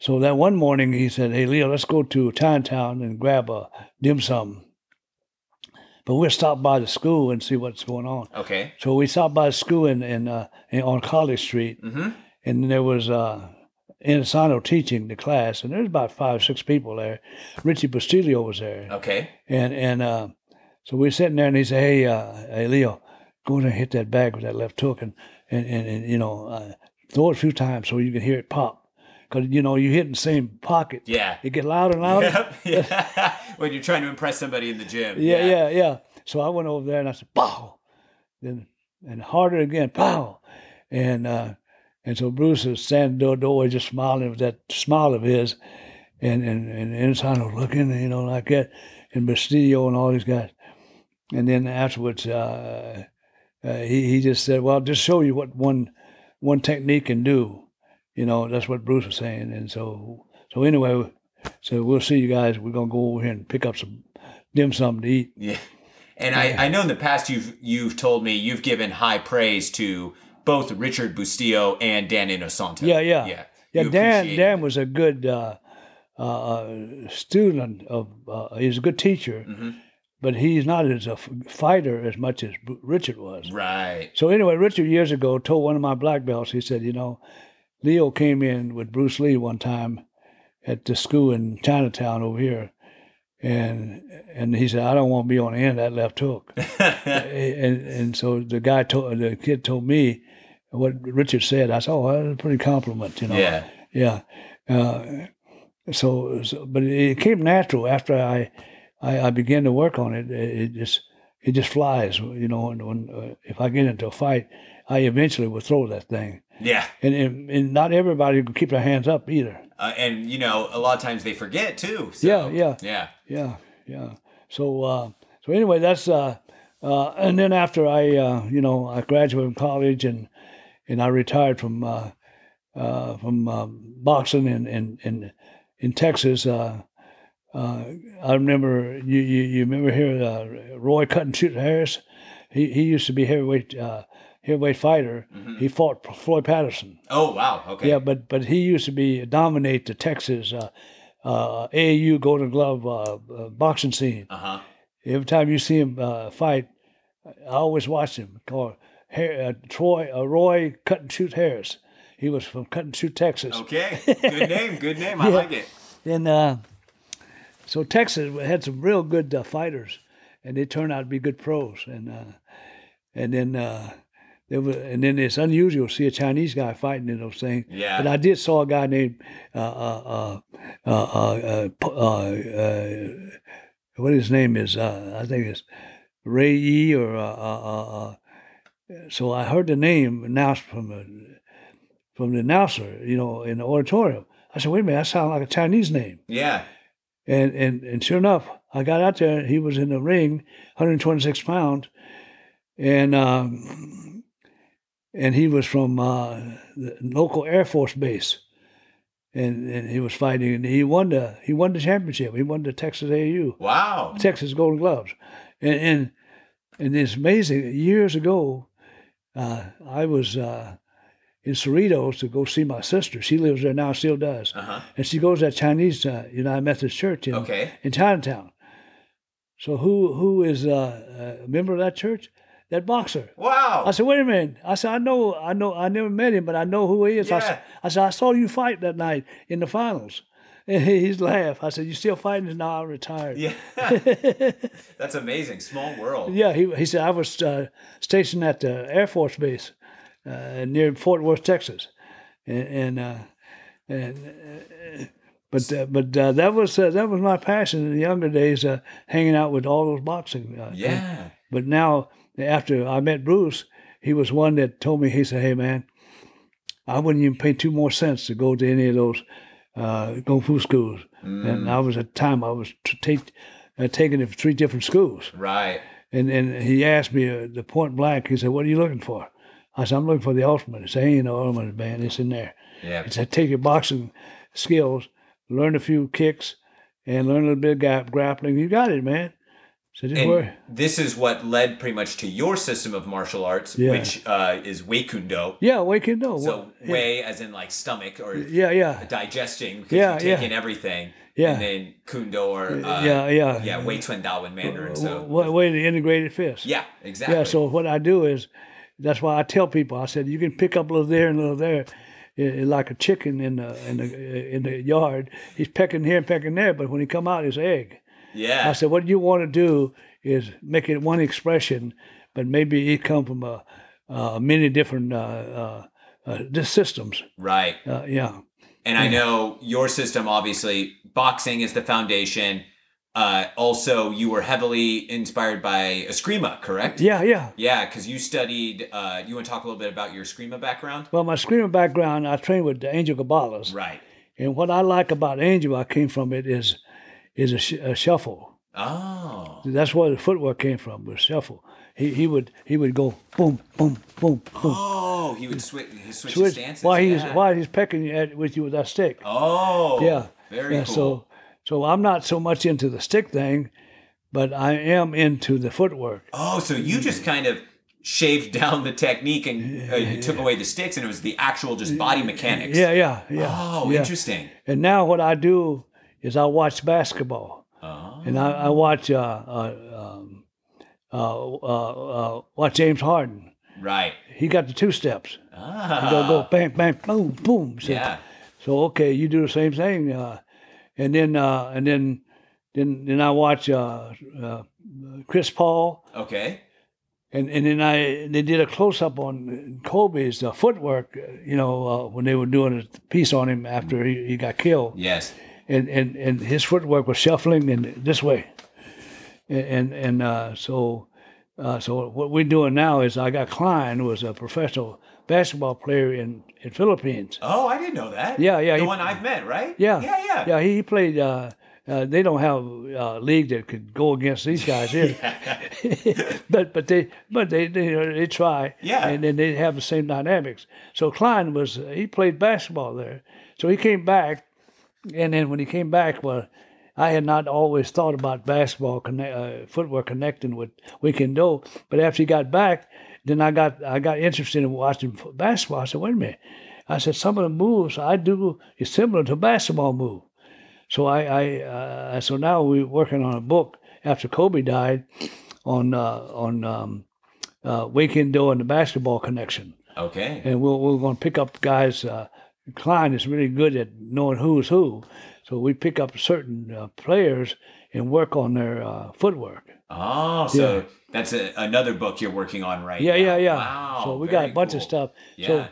[SPEAKER 3] so that one morning he said, "Hey Leo, let's go to Chinatown and grab a dim sum." But we'll stop by the school and see what's going on.
[SPEAKER 1] Okay.
[SPEAKER 3] So we stopped by the school in, in, uh, in on College Street,
[SPEAKER 1] hmm
[SPEAKER 3] and there was uh, Inosanto teaching the class, and there was about five, six people there. Richie Bustillo was there,
[SPEAKER 1] Okay.
[SPEAKER 3] and and uh, so we're sitting there, and he said, "Hey, uh, hey, Leo, go in there and hit that bag with that left hook, and and, and, and you know, uh, throw it a few times so you can hear it pop, because you know you hit in the same pocket,
[SPEAKER 1] Yeah.
[SPEAKER 3] it get louder and louder."
[SPEAKER 1] Yep. yeah. when you're trying to impress somebody in the gym.
[SPEAKER 3] Yeah, yeah, yeah. So I went over there and I said, pow. Then and harder again, pow. And uh and so Bruce was standing door door just smiling with that smile of his and and, and inside was looking, you know, like that, and Bustillo and all these guys. And then afterwards uh, uh he, he just said, Well, just show you what one one technique can do. You know, that's what Bruce was saying. And so so anyway, so we'll see you guys. We're gonna go over here and pick up some dim sum to eat.
[SPEAKER 1] Yeah. And I, I know in the past you've you've told me you've given high praise to both Richard Bustillo and Dan Inosanto.
[SPEAKER 3] Yeah, yeah.
[SPEAKER 1] Yeah.
[SPEAKER 3] Yeah,
[SPEAKER 1] You
[SPEAKER 3] Dan. Dan was a good uh, uh, student of. Uh, he's a good teacher,
[SPEAKER 1] Mhm.
[SPEAKER 3] but he's not as a fighter as much as Richard was.
[SPEAKER 1] Right.
[SPEAKER 3] So anyway, Richard years ago told one of my black belts. He said, you know, Leo came in with Bruce Lee one time at the school in Chinatown over here, and and he said, I don't want to be on the end of that left hook. and and so the guy told the kid told me what Richard said. I said, oh, that's a pretty compliment, you know.
[SPEAKER 1] yeah.
[SPEAKER 3] Yeah. Uh, so, so, but it came natural after I, I, I began to work on it. It, it just, it just flies, you know. And when uh, if I get into a fight, I eventually will throw that thing.
[SPEAKER 1] Yeah.
[SPEAKER 3] And, and, and not everybody can keep their hands up either.
[SPEAKER 1] Uh, and you know, a lot of times they forget too. So,
[SPEAKER 3] Yeah, yeah.
[SPEAKER 1] Yeah.
[SPEAKER 3] Yeah, yeah. So, uh, so anyway, that's uh, uh, and then after I, uh, you know, I graduated from college and and I retired from uh, uh, from um, boxing in in in, in Texas. Uh, uh, I remember you you, you remember here uh, Roy Cutting and Shoot Harris. He he used to be heavyweight uh, heavyweight fighter.
[SPEAKER 1] Mhm.
[SPEAKER 3] He fought Floyd Patterson.
[SPEAKER 1] Oh wow. Okay.
[SPEAKER 3] Yeah, but but he used to be dominate the Texas uh, uh, AAU Golden Glove uh, uh, boxing scene.
[SPEAKER 1] Uh huh.
[SPEAKER 3] Every time you see him uh, fight, I always watch him called Har- uh, Troy uh, Roy Cut and Shoot Harris. He was from Cut and Shoot, Texas.
[SPEAKER 1] Okay. Good name. Good name. I
[SPEAKER 3] Yeah.
[SPEAKER 1] like it.
[SPEAKER 3] And uh, so Texas had some real good uh, fighters, and they turned out to be good pros. And uh, and then uh, there was, and then it's unusual to see a Chinese guy fighting in those things.
[SPEAKER 1] Yeah.
[SPEAKER 3] But I did saw a guy named uh, uh, uh, uh, uh, uh, uh, uh what his name is. Uh, I think it's Ray Yi or. Uh, uh, uh, uh so I heard the name announced from a, from the announcer, you know, in the auditorium. I said, "Wait a minute, that sounds like a Chinese name."
[SPEAKER 1] Yeah.
[SPEAKER 3] And and and sure enough, I got out there. He was in the ring, 126 pounds, and um, and he was from uh, the local Air Force base, and and he was fighting, and he won the he won the championship. He won the Texas AU.
[SPEAKER 1] Wow.
[SPEAKER 3] Texas Golden Gloves, and and and it's amazing. Years ago, uh, I was. Uh, in Cerritos to go see my sister. She lives there now, still does
[SPEAKER 1] Uh huh.
[SPEAKER 3] and she goes to that Chinese uh, United Methodist Church in
[SPEAKER 1] Okay.
[SPEAKER 3] in Chinatown. So who who is uh, a member of that church? That boxer.
[SPEAKER 1] Wow.
[SPEAKER 3] I said, wait a minute. I said, I know, I know, I never met him, but I know who he is. I,
[SPEAKER 1] Yeah.
[SPEAKER 3] said, I said, I saw you fight that night in the finals. And he's laughed. I said, you still fighting? No, I'm retired.
[SPEAKER 1] yeah. That's amazing. Small world.
[SPEAKER 3] Yeah, he, he said I was uh, stationed at the Air Force Base uh, near Fort Worth, Texas, and and, uh, and uh, but uh, but uh, that was uh, that was my passion in the younger days, uh, hanging out with all those boxing. Uh,
[SPEAKER 1] Yeah.
[SPEAKER 3] But now after I met Bruce, he was one that told me he said, "Hey man, I wouldn't even pay two more cents to go to any of those uh, kung fu schools."
[SPEAKER 1] Mm.
[SPEAKER 3] And I was at the time I was t- take, uh, taking it for three different schools.
[SPEAKER 1] Right.
[SPEAKER 3] And and he asked me uh, the point blank. He said, "What are you looking for?" I said, "I'm looking for the ultimate." He said, "Ain't no ultimate, man. It's in there."
[SPEAKER 1] Yeah.
[SPEAKER 3] He said, "Take your boxing skills, learn a few kicks, and learn a little bit of gra- grappling. You got it, man." So
[SPEAKER 1] And
[SPEAKER 3] worry.
[SPEAKER 1] this is what led pretty much to your system of martial arts,
[SPEAKER 3] Yeah.
[SPEAKER 1] which uh, is Wei Kuen Do.
[SPEAKER 3] Yeah, we can know.
[SPEAKER 1] So
[SPEAKER 3] yeah.
[SPEAKER 1] Wei as in like stomach or
[SPEAKER 3] yeah, yeah,
[SPEAKER 1] digesting because
[SPEAKER 3] Yeah,
[SPEAKER 1] you take
[SPEAKER 3] yeah.
[SPEAKER 1] in everything.
[SPEAKER 3] Yeah.
[SPEAKER 1] And then Kundo or uh,
[SPEAKER 3] yeah, yeah,
[SPEAKER 1] yeah, Wei Tuen Dao in Mandarin. So
[SPEAKER 3] way the integrated fist.
[SPEAKER 1] yeah, exactly.
[SPEAKER 3] Yeah, so what I do is, that's why I tell people, I said, you can pick up a little there and a little there, like a chicken in the in the in the yard. He's pecking here and pecking there, but when he come out, it's egg.
[SPEAKER 1] Yeah.
[SPEAKER 3] I said, what you want to do is make it one expression, but maybe it come from a, uh, many different uh, uh, uh, systems.
[SPEAKER 1] right.
[SPEAKER 3] Uh, yeah,
[SPEAKER 1] And I know your system, obviously, boxing is the foundation. Uh, also, you were heavily inspired by Eskrima, correct?
[SPEAKER 3] yeah, yeah.
[SPEAKER 1] Yeah, because you studied. Uh, you want to talk a little bit about your Eskrima background?
[SPEAKER 3] Well, my Eskrima background, I trained with the Angel Cabales.
[SPEAKER 1] Right.
[SPEAKER 3] And what I like about Angel, I came from it is is a, sh- a shuffle.
[SPEAKER 1] Oh.
[SPEAKER 3] That's where the footwork came from, was shuffle. He he would he would go boom boom boom boom.
[SPEAKER 1] Oh, he would switch. He switch, his
[SPEAKER 3] Switch
[SPEAKER 1] stances.
[SPEAKER 3] while he's
[SPEAKER 1] yeah.
[SPEAKER 3] while he's pecking at, with you with that stick.
[SPEAKER 1] Oh.
[SPEAKER 3] yeah,
[SPEAKER 1] Very
[SPEAKER 3] yeah.
[SPEAKER 1] cool.
[SPEAKER 3] So so I'm not so much into the stick thing, but I am into the footwork.
[SPEAKER 1] oh, so you just kind of shaved down the technique and uh, you took away the sticks, and it was the actual just body mechanics.
[SPEAKER 3] Yeah, yeah, yeah.
[SPEAKER 1] Oh,
[SPEAKER 3] yeah.
[SPEAKER 1] interesting.
[SPEAKER 3] And now what I do is I watch basketball,
[SPEAKER 1] Oh.
[SPEAKER 3] and I, I watch uh, uh, um, uh, uh, uh, watch James Harden.
[SPEAKER 1] Right.
[SPEAKER 3] He got the two steps.
[SPEAKER 1] Ah.
[SPEAKER 3] He go go bang bang boom boom. So,
[SPEAKER 1] Yeah.
[SPEAKER 3] So okay, you do the same thing, uh, and then uh, and then then then I watch uh, uh, Chris Paul,
[SPEAKER 1] Okay.
[SPEAKER 3] and and then I they did a close up on Kobe's uh, footwork, you know, uh, when they were doing a piece on him after he, he got killed,
[SPEAKER 1] Yes.
[SPEAKER 3] And and and his footwork was shuffling and this way, and and, and uh, so. Uh, so what we're doing now is I got Klein, who was a professional basketball player in in Philippines.
[SPEAKER 1] Oh, I didn't know that.
[SPEAKER 3] Yeah, yeah,
[SPEAKER 1] The
[SPEAKER 3] he-
[SPEAKER 1] one I've met, right?
[SPEAKER 3] Yeah,
[SPEAKER 1] Yeah, yeah.
[SPEAKER 3] yeah. He played. Uh, uh, they don't have a league that could go against these guys here, but but they but they they, they try.
[SPEAKER 1] Yeah.
[SPEAKER 3] and then they have the same dynamics. So Klein was he played basketball there, so he came back, and then when he came back, well, I had not always thought about basketball connect, uh, footwork connecting with Wei Kuen Do, but after he got back, then I got I got interested in watching basketball. I said, wait a minute. I said some of the moves I do is similar to a basketball move. So I, I uh, so now we're working on a book after Kobe died on uh, on um, uh, and the basketball connection,
[SPEAKER 1] Okay.
[SPEAKER 3] and we're we're going to pick up guys. Uh, Klein is really good at knowing who's who, so we pick up certain uh, players and work on their uh, footwork.
[SPEAKER 1] Oh, so
[SPEAKER 3] Yeah.
[SPEAKER 1] that's a, another book you're working on right
[SPEAKER 3] Yeah,
[SPEAKER 1] now.
[SPEAKER 3] yeah, yeah.
[SPEAKER 1] Wow.
[SPEAKER 3] so we got a bunch of stuff.
[SPEAKER 1] Yeah.
[SPEAKER 3] So,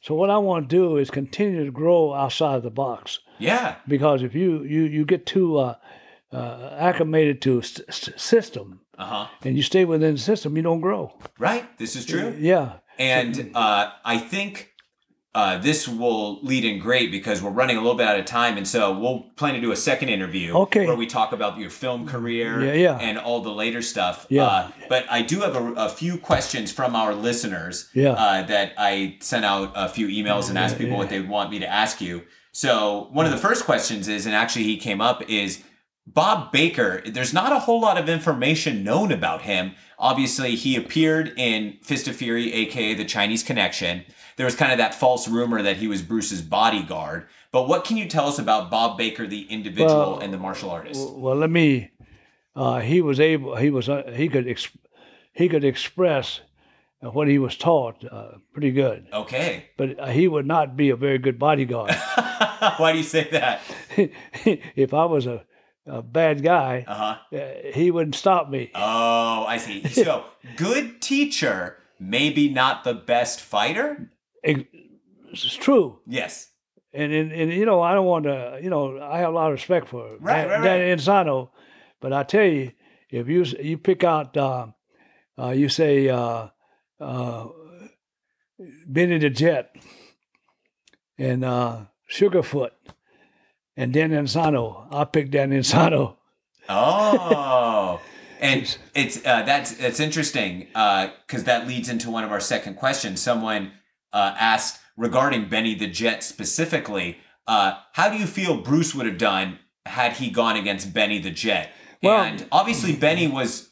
[SPEAKER 3] so what I want to do is continue to grow outside of the box.
[SPEAKER 1] yeah.
[SPEAKER 3] because if you you you get too uh, uh, acclimated to a st- st- system
[SPEAKER 1] Uh huh.
[SPEAKER 3] and you stay within the system, you don't grow.
[SPEAKER 1] Right. This is true.
[SPEAKER 3] Yeah,
[SPEAKER 1] And uh, I think uh, this will lead in great because we're running a little bit out of time, and so we'll plan to do a second interview
[SPEAKER 3] Okay.
[SPEAKER 1] where we talk about your film career
[SPEAKER 3] Yeah, yeah.
[SPEAKER 1] and all the later stuff.
[SPEAKER 3] Yeah.
[SPEAKER 1] Uh, but I do have a, a few questions from our listeners
[SPEAKER 3] Yeah.
[SPEAKER 1] uh, that I sent out a few emails and asked people what they want me to ask you. So one of the first questions is, and actually he came up is. Bob Baker, there's not a whole lot of information known about him. Obviously, he appeared in Fist of Fury, aka the Chinese Connection. There was kind of that false rumor that he was Bruce's bodyguard. But what can you tell us about Bob Baker, the individual
[SPEAKER 3] Well,
[SPEAKER 1] and the martial artist?
[SPEAKER 3] well, let me. Uh, he was able. He was. Uh, he could. Ex- he could express what he was taught uh, pretty good,
[SPEAKER 1] Okay.
[SPEAKER 3] but uh, he would not be a very good bodyguard.
[SPEAKER 1] Why do you say that?
[SPEAKER 3] if I was a, a bad guy,
[SPEAKER 1] Uh huh.
[SPEAKER 3] uh, he wouldn't stop me.
[SPEAKER 1] Oh, I see. So, good teacher, maybe not the best fighter?
[SPEAKER 3] It's true.
[SPEAKER 1] Yes.
[SPEAKER 3] and, and and you know I don't want to you know I have a lot of respect for
[SPEAKER 1] Right,
[SPEAKER 3] Dan,
[SPEAKER 1] right, right.
[SPEAKER 3] Inosanto, but I tell you if you you pick out uh, uh, you say uh, uh, Benny the Jet and uh, Sugarfoot and Dan Inosanto, I pick Dan Inosanto.
[SPEAKER 1] Oh, and it's uh, that's that's interesting because that leads into one of our second questions. Someone uh, asked regarding Benny the Jet specifically. Uh, how do you feel Bruce would have done had he gone against Benny the Jet?
[SPEAKER 3] Well-
[SPEAKER 1] and obviously Benny was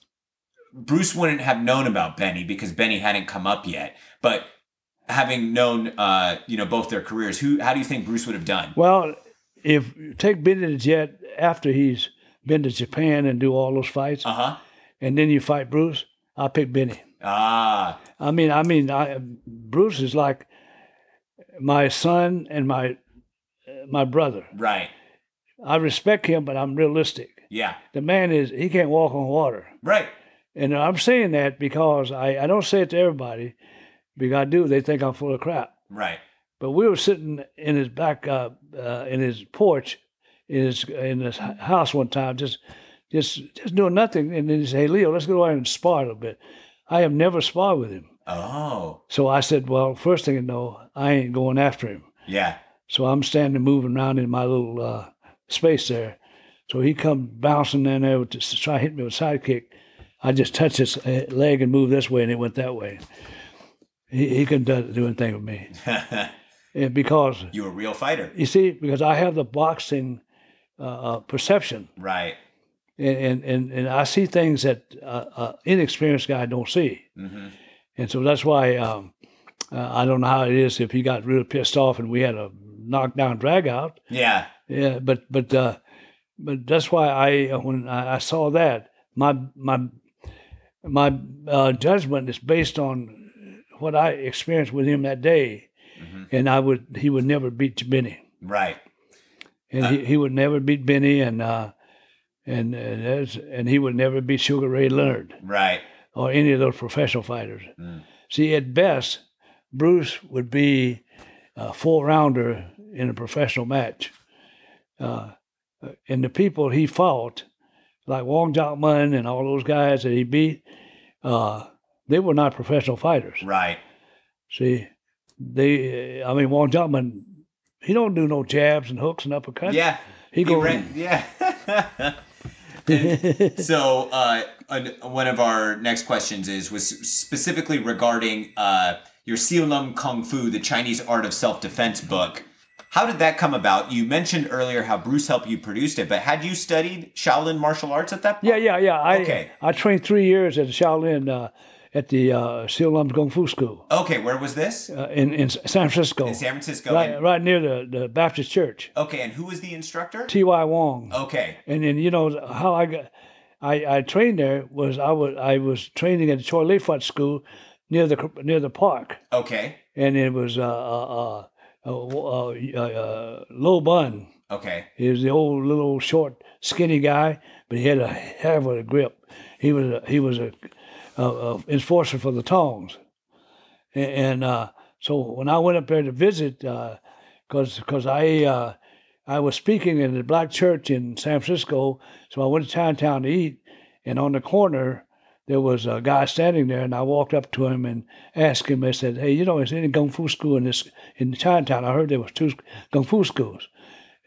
[SPEAKER 1] Bruce wouldn't have known about Benny because Benny hadn't come up yet. But having known, uh, you know, both their careers, who how do you think Bruce would have done?
[SPEAKER 3] Well, if you take Benny the Jet after he's been to Japan and do all those fights,
[SPEAKER 1] Uh huh.
[SPEAKER 3] and then you fight Bruce, I pick Benny.
[SPEAKER 1] Ah,
[SPEAKER 3] I mean, I mean, I, Bruce is like my son and my my brother.
[SPEAKER 1] right.
[SPEAKER 3] I respect him, but I'm realistic.
[SPEAKER 1] Yeah.
[SPEAKER 3] The man is he can't walk on water,
[SPEAKER 1] Right.
[SPEAKER 3] and I'm saying that because I, I don't say it to everybody. Because I do, they think I'm full of crap.
[SPEAKER 1] Right.
[SPEAKER 3] But we were sitting in his back, uh, uh, in his porch, in his in his house one time, just just just doing nothing, and then he said, "Hey, Leo, let's go out and spar a little bit." I have never sparred with him.
[SPEAKER 1] Oh.
[SPEAKER 3] So I said, well, first thing you know, I ain't going after him.
[SPEAKER 1] Yeah.
[SPEAKER 3] So I'm standing moving around in my little uh, space there. So he come bouncing in there to try to hit me with a sidekick. I just touched his uh, leg and moved this way, and it went that way. He, he couldn't do anything with me. And because,
[SPEAKER 1] you're a real fighter.
[SPEAKER 3] you see, because I have the boxing uh, uh, perception,
[SPEAKER 1] Right.
[SPEAKER 3] and, and, and, I see things that uh, uh, inexperienced guy don't see.
[SPEAKER 1] hmm
[SPEAKER 3] And so that's why um, uh, I don't know how it is if he got really pissed off and we had a knockdown drag out.
[SPEAKER 1] Yeah.
[SPEAKER 3] Yeah, but but uh, but that's why I when I, I saw that my my my uh, judgment is based on what I experienced with him that day,
[SPEAKER 1] Mhm.
[SPEAKER 3] and I would he would never beat Benny,
[SPEAKER 1] Right.
[SPEAKER 3] and he, he would never beat Benny, and uh, and and, there's- and he would never beat Sugar Ray Leonard
[SPEAKER 1] Right.
[SPEAKER 3] or any of those professional fighters.
[SPEAKER 1] Mm.
[SPEAKER 3] See, at best, Bruce would be a full rounder in a professional match. Uh, and the people he fought, like Wong Jack Man and all those guys that he beat, uh, they were not professional fighters.
[SPEAKER 1] Right.
[SPEAKER 3] See, they, I mean, Wong Jack Man, he don't do no jabs and hooks and uppercuts.
[SPEAKER 1] Yeah.
[SPEAKER 3] he go.
[SPEAKER 1] ran- yeah. So uh, one of our next questions is was specifically regarding uh, your Sil Lum Kung Fu, the Chinese art of self defense book. How did that come about? You mentioned earlier how Bruce helped you produce it, but had you studied Shaolin martial arts at that point?
[SPEAKER 3] Yeah, yeah, yeah. I
[SPEAKER 1] Okay.
[SPEAKER 3] I trained three years at Shaolin uh, at the uh, Sil Lum Kung Fu School
[SPEAKER 1] Okay, where was this?
[SPEAKER 3] uh, in in San Francisco.
[SPEAKER 1] In San Francisco.
[SPEAKER 3] right,
[SPEAKER 1] And-
[SPEAKER 3] right near the, the Baptist church.
[SPEAKER 1] okay, and who was the instructor?
[SPEAKER 3] T.Y. Wong.
[SPEAKER 1] Okay.
[SPEAKER 3] And then you know how I got I, I trained there was I was I was training at the Choy Li Fut School near the near the park,
[SPEAKER 1] Okay.
[SPEAKER 3] and it was uh uh uh, uh, uh, uh Lau Bun.
[SPEAKER 1] Okay.
[SPEAKER 3] He was the old little short skinny guy, but he had a hell of a grip. He was a, he was a, a enforcer for the tongs, and, and uh, so when I went up there to visit, because because I uh, I was speaking in the black church in San Francisco, so I went to Chinatown to eat, and on the corner there was a guy standing there, and I walked up to him and asked him. I said, "Hey, you know, is there any kung fu school in this in Chinatown? I heard there was two kung fu schools."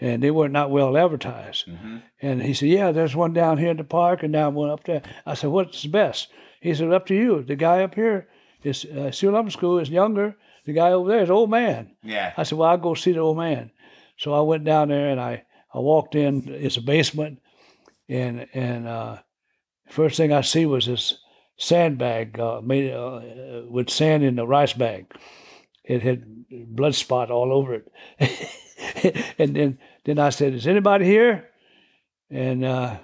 [SPEAKER 3] and they were not well advertised.
[SPEAKER 1] Mm-hmm.
[SPEAKER 3] And he said, "Yeah, there's one down here in the park, and down one up there." I said, "What's the best?" He said, "Up to you. The guy up here is uh, Sil Lum School is younger. The guy over there is old man."
[SPEAKER 1] Yeah.
[SPEAKER 3] I said, "Well, I'll go see the old man." So I went down there and I, I walked in. It's a basement, and and uh, first thing I see was this sandbag uh, made uh, with sand in the rice bag. It had blood spot all over it, and then then I said, "Is anybody here?" And uh,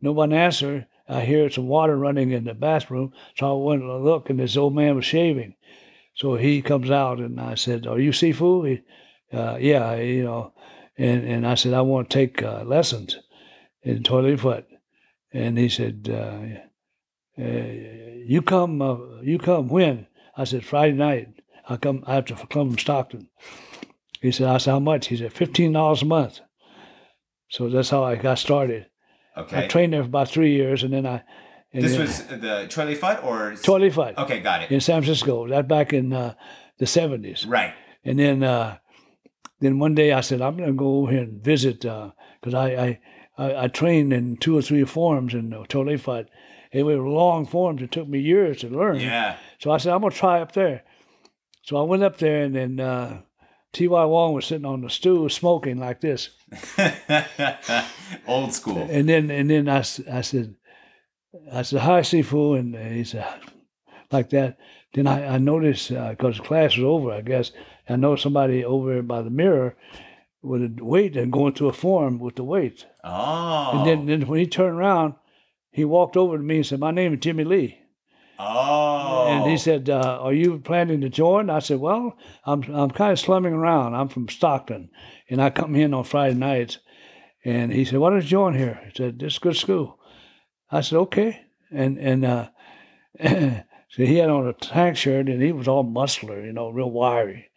[SPEAKER 3] no one answered. I hear some water running in the bathroom, so I went to look, and this old man was shaving. So he comes out, and I said, "Are you Sifu?" He, uh, "Yeah, you know." And and I said, "I want to take uh, lessons in Choy Li Fut." And he said, uh, uh, "You come, uh, you come when?" I said, "Friday night. I come. I have to come from Stockton." He said, "I said how much?" He said, 15 dollars a month." So that's how I got started.
[SPEAKER 1] Okay.
[SPEAKER 3] I trained there for about three years, and then I. And
[SPEAKER 1] this
[SPEAKER 3] then,
[SPEAKER 1] was the Choy Li Fut or
[SPEAKER 3] Choy Li Fut
[SPEAKER 1] Okay, got it.
[SPEAKER 3] in San Francisco. That back in uh, the 70s.
[SPEAKER 1] Right.
[SPEAKER 3] And then uh, then one day I said, I'm going to go over here and visit because I, I, I, I trained in two or three forms in the fight. It were long forms. It took me years to learn.
[SPEAKER 1] Yeah.
[SPEAKER 3] So I said, I'm going to try up there. So I went up there, and then uh, T.Y. Wong was sitting on the stool smoking like this.
[SPEAKER 1] Old school.
[SPEAKER 3] And then and then I, I said, I said, hi, Sifu. And he said, like that. Then I, I noticed, uh, because class was over, I guess, I noticed somebody over by the mirror with a weight and going to a form with the weight.
[SPEAKER 1] Oh.
[SPEAKER 3] And then, oh. then when he turned around, he walked over to me and said, my name is Jimmy Lee.
[SPEAKER 1] oh.
[SPEAKER 3] And he said, uh, "Are you planning to join?" I said, "Well, I'm I'm kind of slumming around. I'm from Stockton, and I come in on Friday nights." And he said, "Why don't you join here?" He said, "This is a good school." I said, "Okay." And and uh, so he had on a tank shirt, and he was all muscular, you know, real wiry.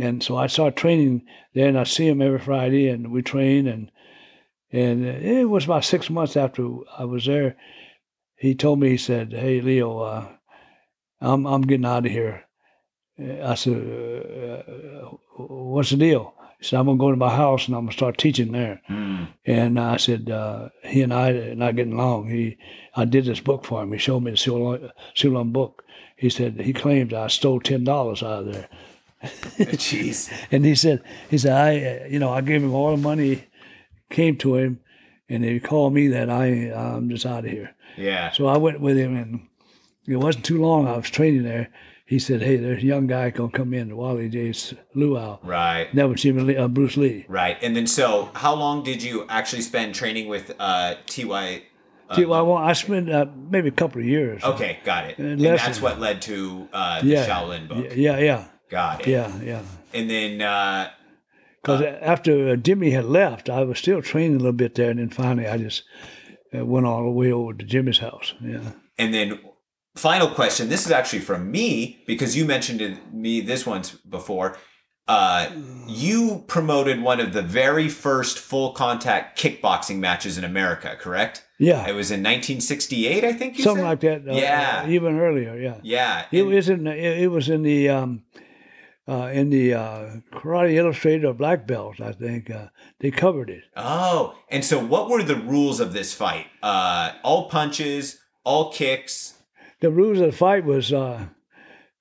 [SPEAKER 3] And so I started training there, and I see him every Friday, and we train, and and it was about six months after I was there he told me, he said, "Hey, Leo, uh, I'm I'm getting out of here." I said, uh, "What's the deal?" He said, "I'm gonna go to my house and I'm gonna start teaching there."
[SPEAKER 1] Hmm.
[SPEAKER 3] And I said, uh, "He and I are not getting along." He, I did this book for him. He showed me the Sil Lum book. He said he claimed I stole ten dollars out of there.
[SPEAKER 1] Jeez.
[SPEAKER 3] And he said, he said, I, uh, you know, I gave him all the money, came to him, and he called me that I, I'm just out of here.
[SPEAKER 1] Yeah.
[SPEAKER 3] So I went with him, and it wasn't too long. I was training there. He said, "Hey, there's a young guy gonna come in, Wally J. Luau."
[SPEAKER 1] Right.
[SPEAKER 3] That was Jimmy Lee, uh, Bruce Lee.
[SPEAKER 1] Right. And then so how long did you actually spend training with uh TY
[SPEAKER 3] See, well, I, I spent uh, maybe a couple of years.
[SPEAKER 1] Okay, got it.
[SPEAKER 3] Uh,
[SPEAKER 1] And that's what led to uh the
[SPEAKER 3] yeah,
[SPEAKER 1] Shaolin book.
[SPEAKER 3] Yeah, yeah,
[SPEAKER 1] Got it.
[SPEAKER 3] yeah, yeah.
[SPEAKER 1] And then uh
[SPEAKER 3] Because after uh, Jimmy had left, I was still training a little bit there, and then finally I just uh, went all the way over to Jimmy's house. Yeah.
[SPEAKER 1] And then final question. This is actually from me because you mentioned to me this once before. Uh, you promoted one of the very first full contact kickboxing matches in America, correct?
[SPEAKER 3] Yeah,
[SPEAKER 1] It was in 1968, I think you
[SPEAKER 3] something
[SPEAKER 1] said?
[SPEAKER 3] like that. uh,
[SPEAKER 1] Yeah.
[SPEAKER 3] uh, even earlier. Yeah.
[SPEAKER 1] Yeah.
[SPEAKER 3] It was in the, it was in the um, uh, in the uh, Karate Illustrated or Black Belt, I think. Uh, they covered it.
[SPEAKER 1] Oh, and so what were the rules of this fight? Uh, all punches, all kicks.
[SPEAKER 3] The rules of the fight was uh,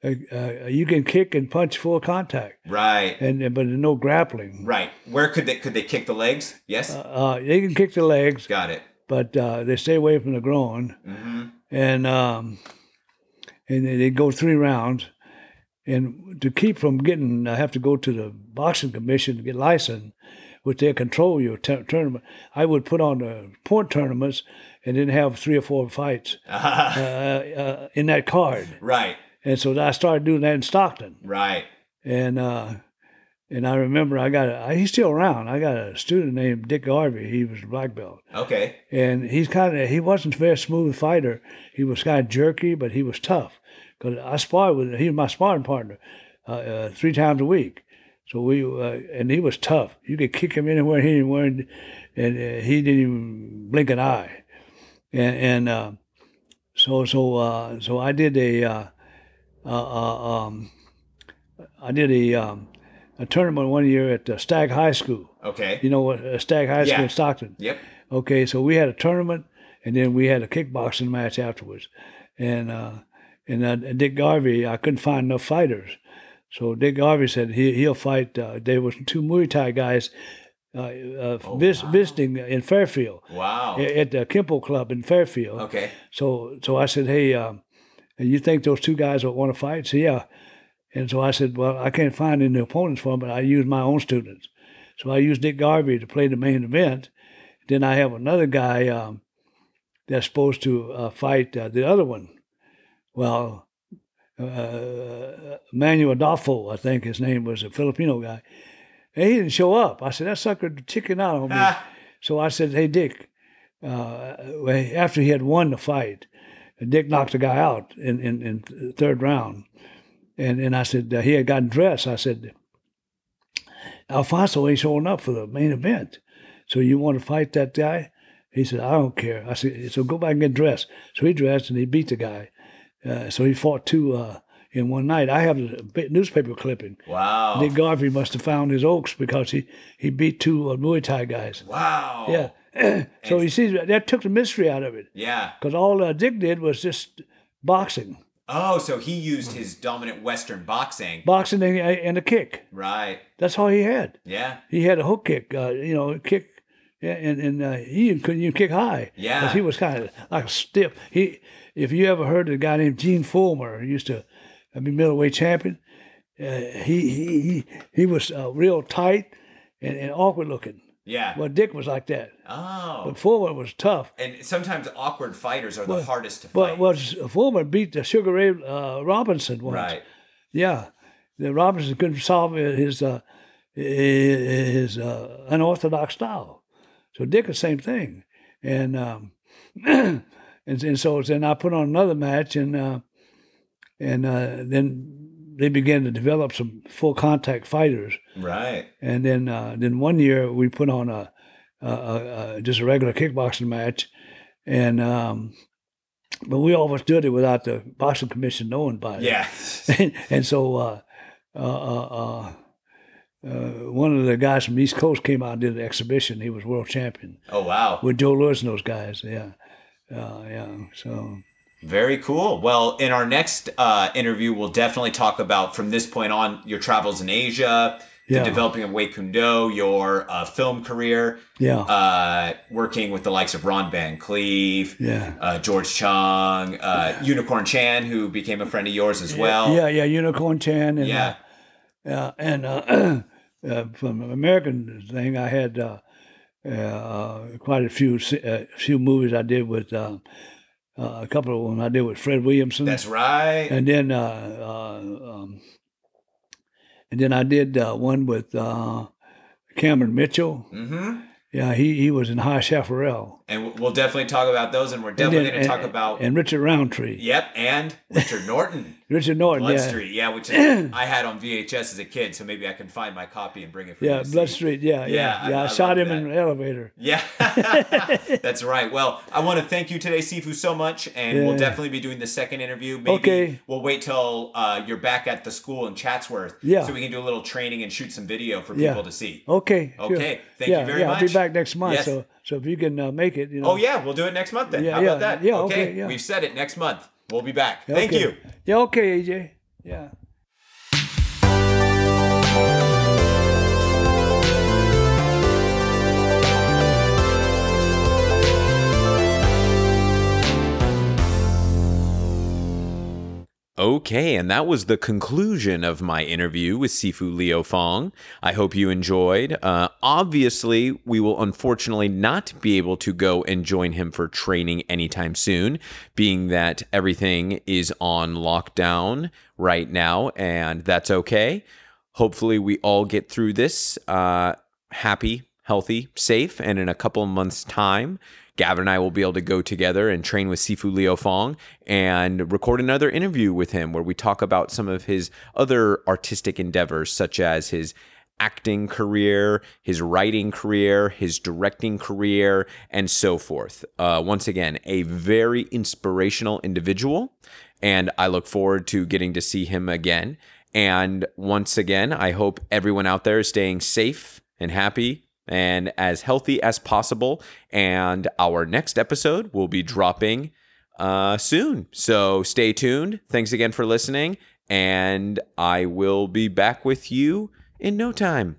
[SPEAKER 3] uh, uh, you can kick and punch full contact,
[SPEAKER 1] Right.
[SPEAKER 3] and but no grappling.
[SPEAKER 1] Right. Where could they could they kick the legs? Yes.
[SPEAKER 3] Uh, they can kick the legs,
[SPEAKER 1] Got it.
[SPEAKER 3] but uh, they stay away from the groin,
[SPEAKER 1] hmm
[SPEAKER 3] and um, and they, they go three rounds. And to keep from getting, I have to go to the boxing commission to get licensed. which they control your t- tournament. I would put on the point tournaments and then have three or four fights uh, uh, in that card.
[SPEAKER 1] right,
[SPEAKER 3] And so I started doing that in Stockton.
[SPEAKER 1] right.
[SPEAKER 3] And uh, and I remember I got a, he's still around. I got a student named Dick Garvey. He was a black belt,
[SPEAKER 1] Okay.
[SPEAKER 3] and he's kind of he wasn't a very smooth fighter. He was kind of jerky, but he was tough. Cause I sparred with him. He was my sparring partner uh, uh, three times a week. So we uh, and he was tough. You could kick him anywhere, anywhere, and, and uh, he didn't even blink an eye. And and uh, so so uh, so I did a uh, uh, uh, um, I did a um, a tournament one year at uh, Stagg High School.
[SPEAKER 1] Okay.
[SPEAKER 3] You know what uh, Stagg High School
[SPEAKER 1] Yeah.
[SPEAKER 3] in Stockton.
[SPEAKER 1] Yep.
[SPEAKER 3] Okay, so we had a tournament, and then we had a kickboxing match afterwards, and uh, and uh, Dick Garvey, I couldn't find enough fighters, so Dick Garvey said he he'll fight. Uh, there was two Muay Thai guys uh, uh,
[SPEAKER 1] Oh,
[SPEAKER 3] vis-
[SPEAKER 1] wow.
[SPEAKER 3] visiting in Fairfield
[SPEAKER 1] Wow.
[SPEAKER 3] at the Kenpo Club in Fairfield.
[SPEAKER 1] Okay.
[SPEAKER 3] So so I said, hey, um, you think those two guys will want to fight? So yeah. And so I said, well, I can't find any opponents for them, but I use my own students. So I used Dick Garvey to play the main event. Then I have another guy um, that's supposed to uh, fight uh, the other one. Well, uh, Manuel Adolfo, I think his name was, a Filipino guy. And he didn't show up. I said, that sucker chicken out on me.
[SPEAKER 1] Ah,
[SPEAKER 3] So I said, "Hey, Dick." Uh, after he had won the fight, Dick knocked the guy out in in, in the third round, and and I said uh, he had gotten dressed. I said, "Alfonso ain't showing up for the main event, so you want to fight that guy?" He said, "I don't care." I said, "So go back and get dressed." So he dressed and he beat the guy. Uh, so he fought two uh, in one night. I have a bit- newspaper clipping.
[SPEAKER 1] wow.
[SPEAKER 3] Dick Garvey must have found his oaks because he he beat two uh, Muay Thai guys.
[SPEAKER 1] wow.
[SPEAKER 3] Yeah. so you see, that took the mystery out of it
[SPEAKER 1] Yeah.
[SPEAKER 3] because all uh, Dick did was just boxing,
[SPEAKER 1] Oh, so he used his dominant Western boxing.
[SPEAKER 3] boxing and, and a kick.
[SPEAKER 1] Right.
[SPEAKER 3] That's all he had.
[SPEAKER 1] Yeah.
[SPEAKER 3] He had a hook kick, uh, you know, kick, and and uh, he couldn't even kick high.
[SPEAKER 1] Yeah.
[SPEAKER 3] he was kind of like a stiff. He, if you ever heard of a guy named Gene Fulmer, who used to uh, mean, middleweight champion, uh, he he he he was uh, real tight and, and awkward looking.
[SPEAKER 1] Yeah.
[SPEAKER 3] Well, Dick was like that,
[SPEAKER 1] Oh.
[SPEAKER 3] but Fulmer was tough.
[SPEAKER 1] And sometimes awkward fighters are the hardest to fight.
[SPEAKER 3] But
[SPEAKER 1] fight.
[SPEAKER 3] was Fulmer beat the Sugar Ray uh, Robinson once.
[SPEAKER 1] right.
[SPEAKER 3] Yeah, the Robinson couldn't solve his uh, his uh, unorthodox style. So Dick the same thing, and um, and, and so then I put on another match, and uh, and uh, then they began to develop some full contact fighters,
[SPEAKER 1] Right.
[SPEAKER 3] and then uh, then one year we put on a, a, a, a just a regular kickboxing match, and um, but we always did it without the boxing commission knowing about it
[SPEAKER 1] Yeah.
[SPEAKER 3] and, and so uh, uh, uh, uh, uh, one of the guys from East Coast came out and did an exhibition. He was world champion
[SPEAKER 1] oh wow.
[SPEAKER 3] with Joe Lewis and those guys. Yeah, uh, yeah. So
[SPEAKER 1] Very cool. Well, in our next uh, interview, we'll definitely talk about from this point on your travels in Asia, the developing of Wei Kuen Do, your uh, film career,
[SPEAKER 3] yeah,
[SPEAKER 1] uh, working with the likes of Ron Van Clief,
[SPEAKER 3] yeah.
[SPEAKER 1] uh, George Chung, uh, Unicorn Chan, who became a friend of yours as well.
[SPEAKER 3] yeah, yeah. Unicorn Chan and
[SPEAKER 1] Yeah.
[SPEAKER 3] uh, uh, and uh, uh, from an American thing, I had uh, uh, quite a few uh, few movies I did with. Uh, uh, a couple of them I did with Fred Williamson.
[SPEAKER 1] That's right.
[SPEAKER 3] and then uh, uh, um, and then I did uh, one with uh, Cameron Mitchell.
[SPEAKER 1] hmm
[SPEAKER 3] Yeah, he, he was in High Chaparral.
[SPEAKER 1] And we'll definitely talk about those, and we're definitely going to talk about.
[SPEAKER 3] and Richard Roundtree,
[SPEAKER 1] Yep, and Richard Norton,
[SPEAKER 3] Richard Norton.
[SPEAKER 1] Blood
[SPEAKER 3] yeah,
[SPEAKER 1] Street, yeah, which is, I had on VHS as a kid, so maybe I can find my copy and bring it for
[SPEAKER 3] yeah, Blood. Street. Yeah,
[SPEAKER 1] Yeah,
[SPEAKER 3] yeah,
[SPEAKER 1] I-
[SPEAKER 3] yeah. I,
[SPEAKER 1] I
[SPEAKER 3] shot him
[SPEAKER 1] that.
[SPEAKER 3] in an elevator.
[SPEAKER 1] Yeah, that's right. Well, I want to thank you today, Sifu, so much, and we'll definitely be doing the second interview. Maybe
[SPEAKER 3] Okay.
[SPEAKER 1] we'll wait till uh, you're back at the school in Chatsworth,
[SPEAKER 3] Yeah.
[SPEAKER 1] so we can do a little training and shoot some video for
[SPEAKER 3] Yeah.
[SPEAKER 1] people to see.
[SPEAKER 3] Okay. sure.
[SPEAKER 1] Okay, thank
[SPEAKER 3] yeah,
[SPEAKER 1] you very
[SPEAKER 3] yeah, I'll be back next month.
[SPEAKER 1] Yes.
[SPEAKER 3] So so if you can uh, make it, you know.
[SPEAKER 1] Oh yeah, we'll do it next month then.
[SPEAKER 3] Yeah,
[SPEAKER 1] How
[SPEAKER 3] yeah,
[SPEAKER 1] about that?
[SPEAKER 3] yeah, okay, yeah.
[SPEAKER 1] we've said it next month. We'll be back. Thank
[SPEAKER 3] Okay.
[SPEAKER 1] you.
[SPEAKER 3] Yeah. Okay, AJ. Yeah.
[SPEAKER 4] Okay.
[SPEAKER 1] And that was the conclusion of my interview with Sifu Leo Fong. I hope you enjoyed. Uh, obviously, we will unfortunately not be able to go and join him for training anytime soon, being that everything is on lockdown right now, and that's okay. Hopefully, we all get through this uh, happy, healthy, safe, and in a couple months' time, Gavin and I will be able to go together and train with Sifu Leo Fong and record another interview with him where we talk about some of his other artistic endeavors, such as his acting career, his writing career, his directing career, and so forth. Uh, once again, a very inspirational individual, and I look forward to getting to see him again. And once again, I hope everyone out there is staying safe and happy and as healthy as possible. And our next episode will be dropping uh, soon. So stay tuned. Thanks again for listening. And I will be back with you in no time.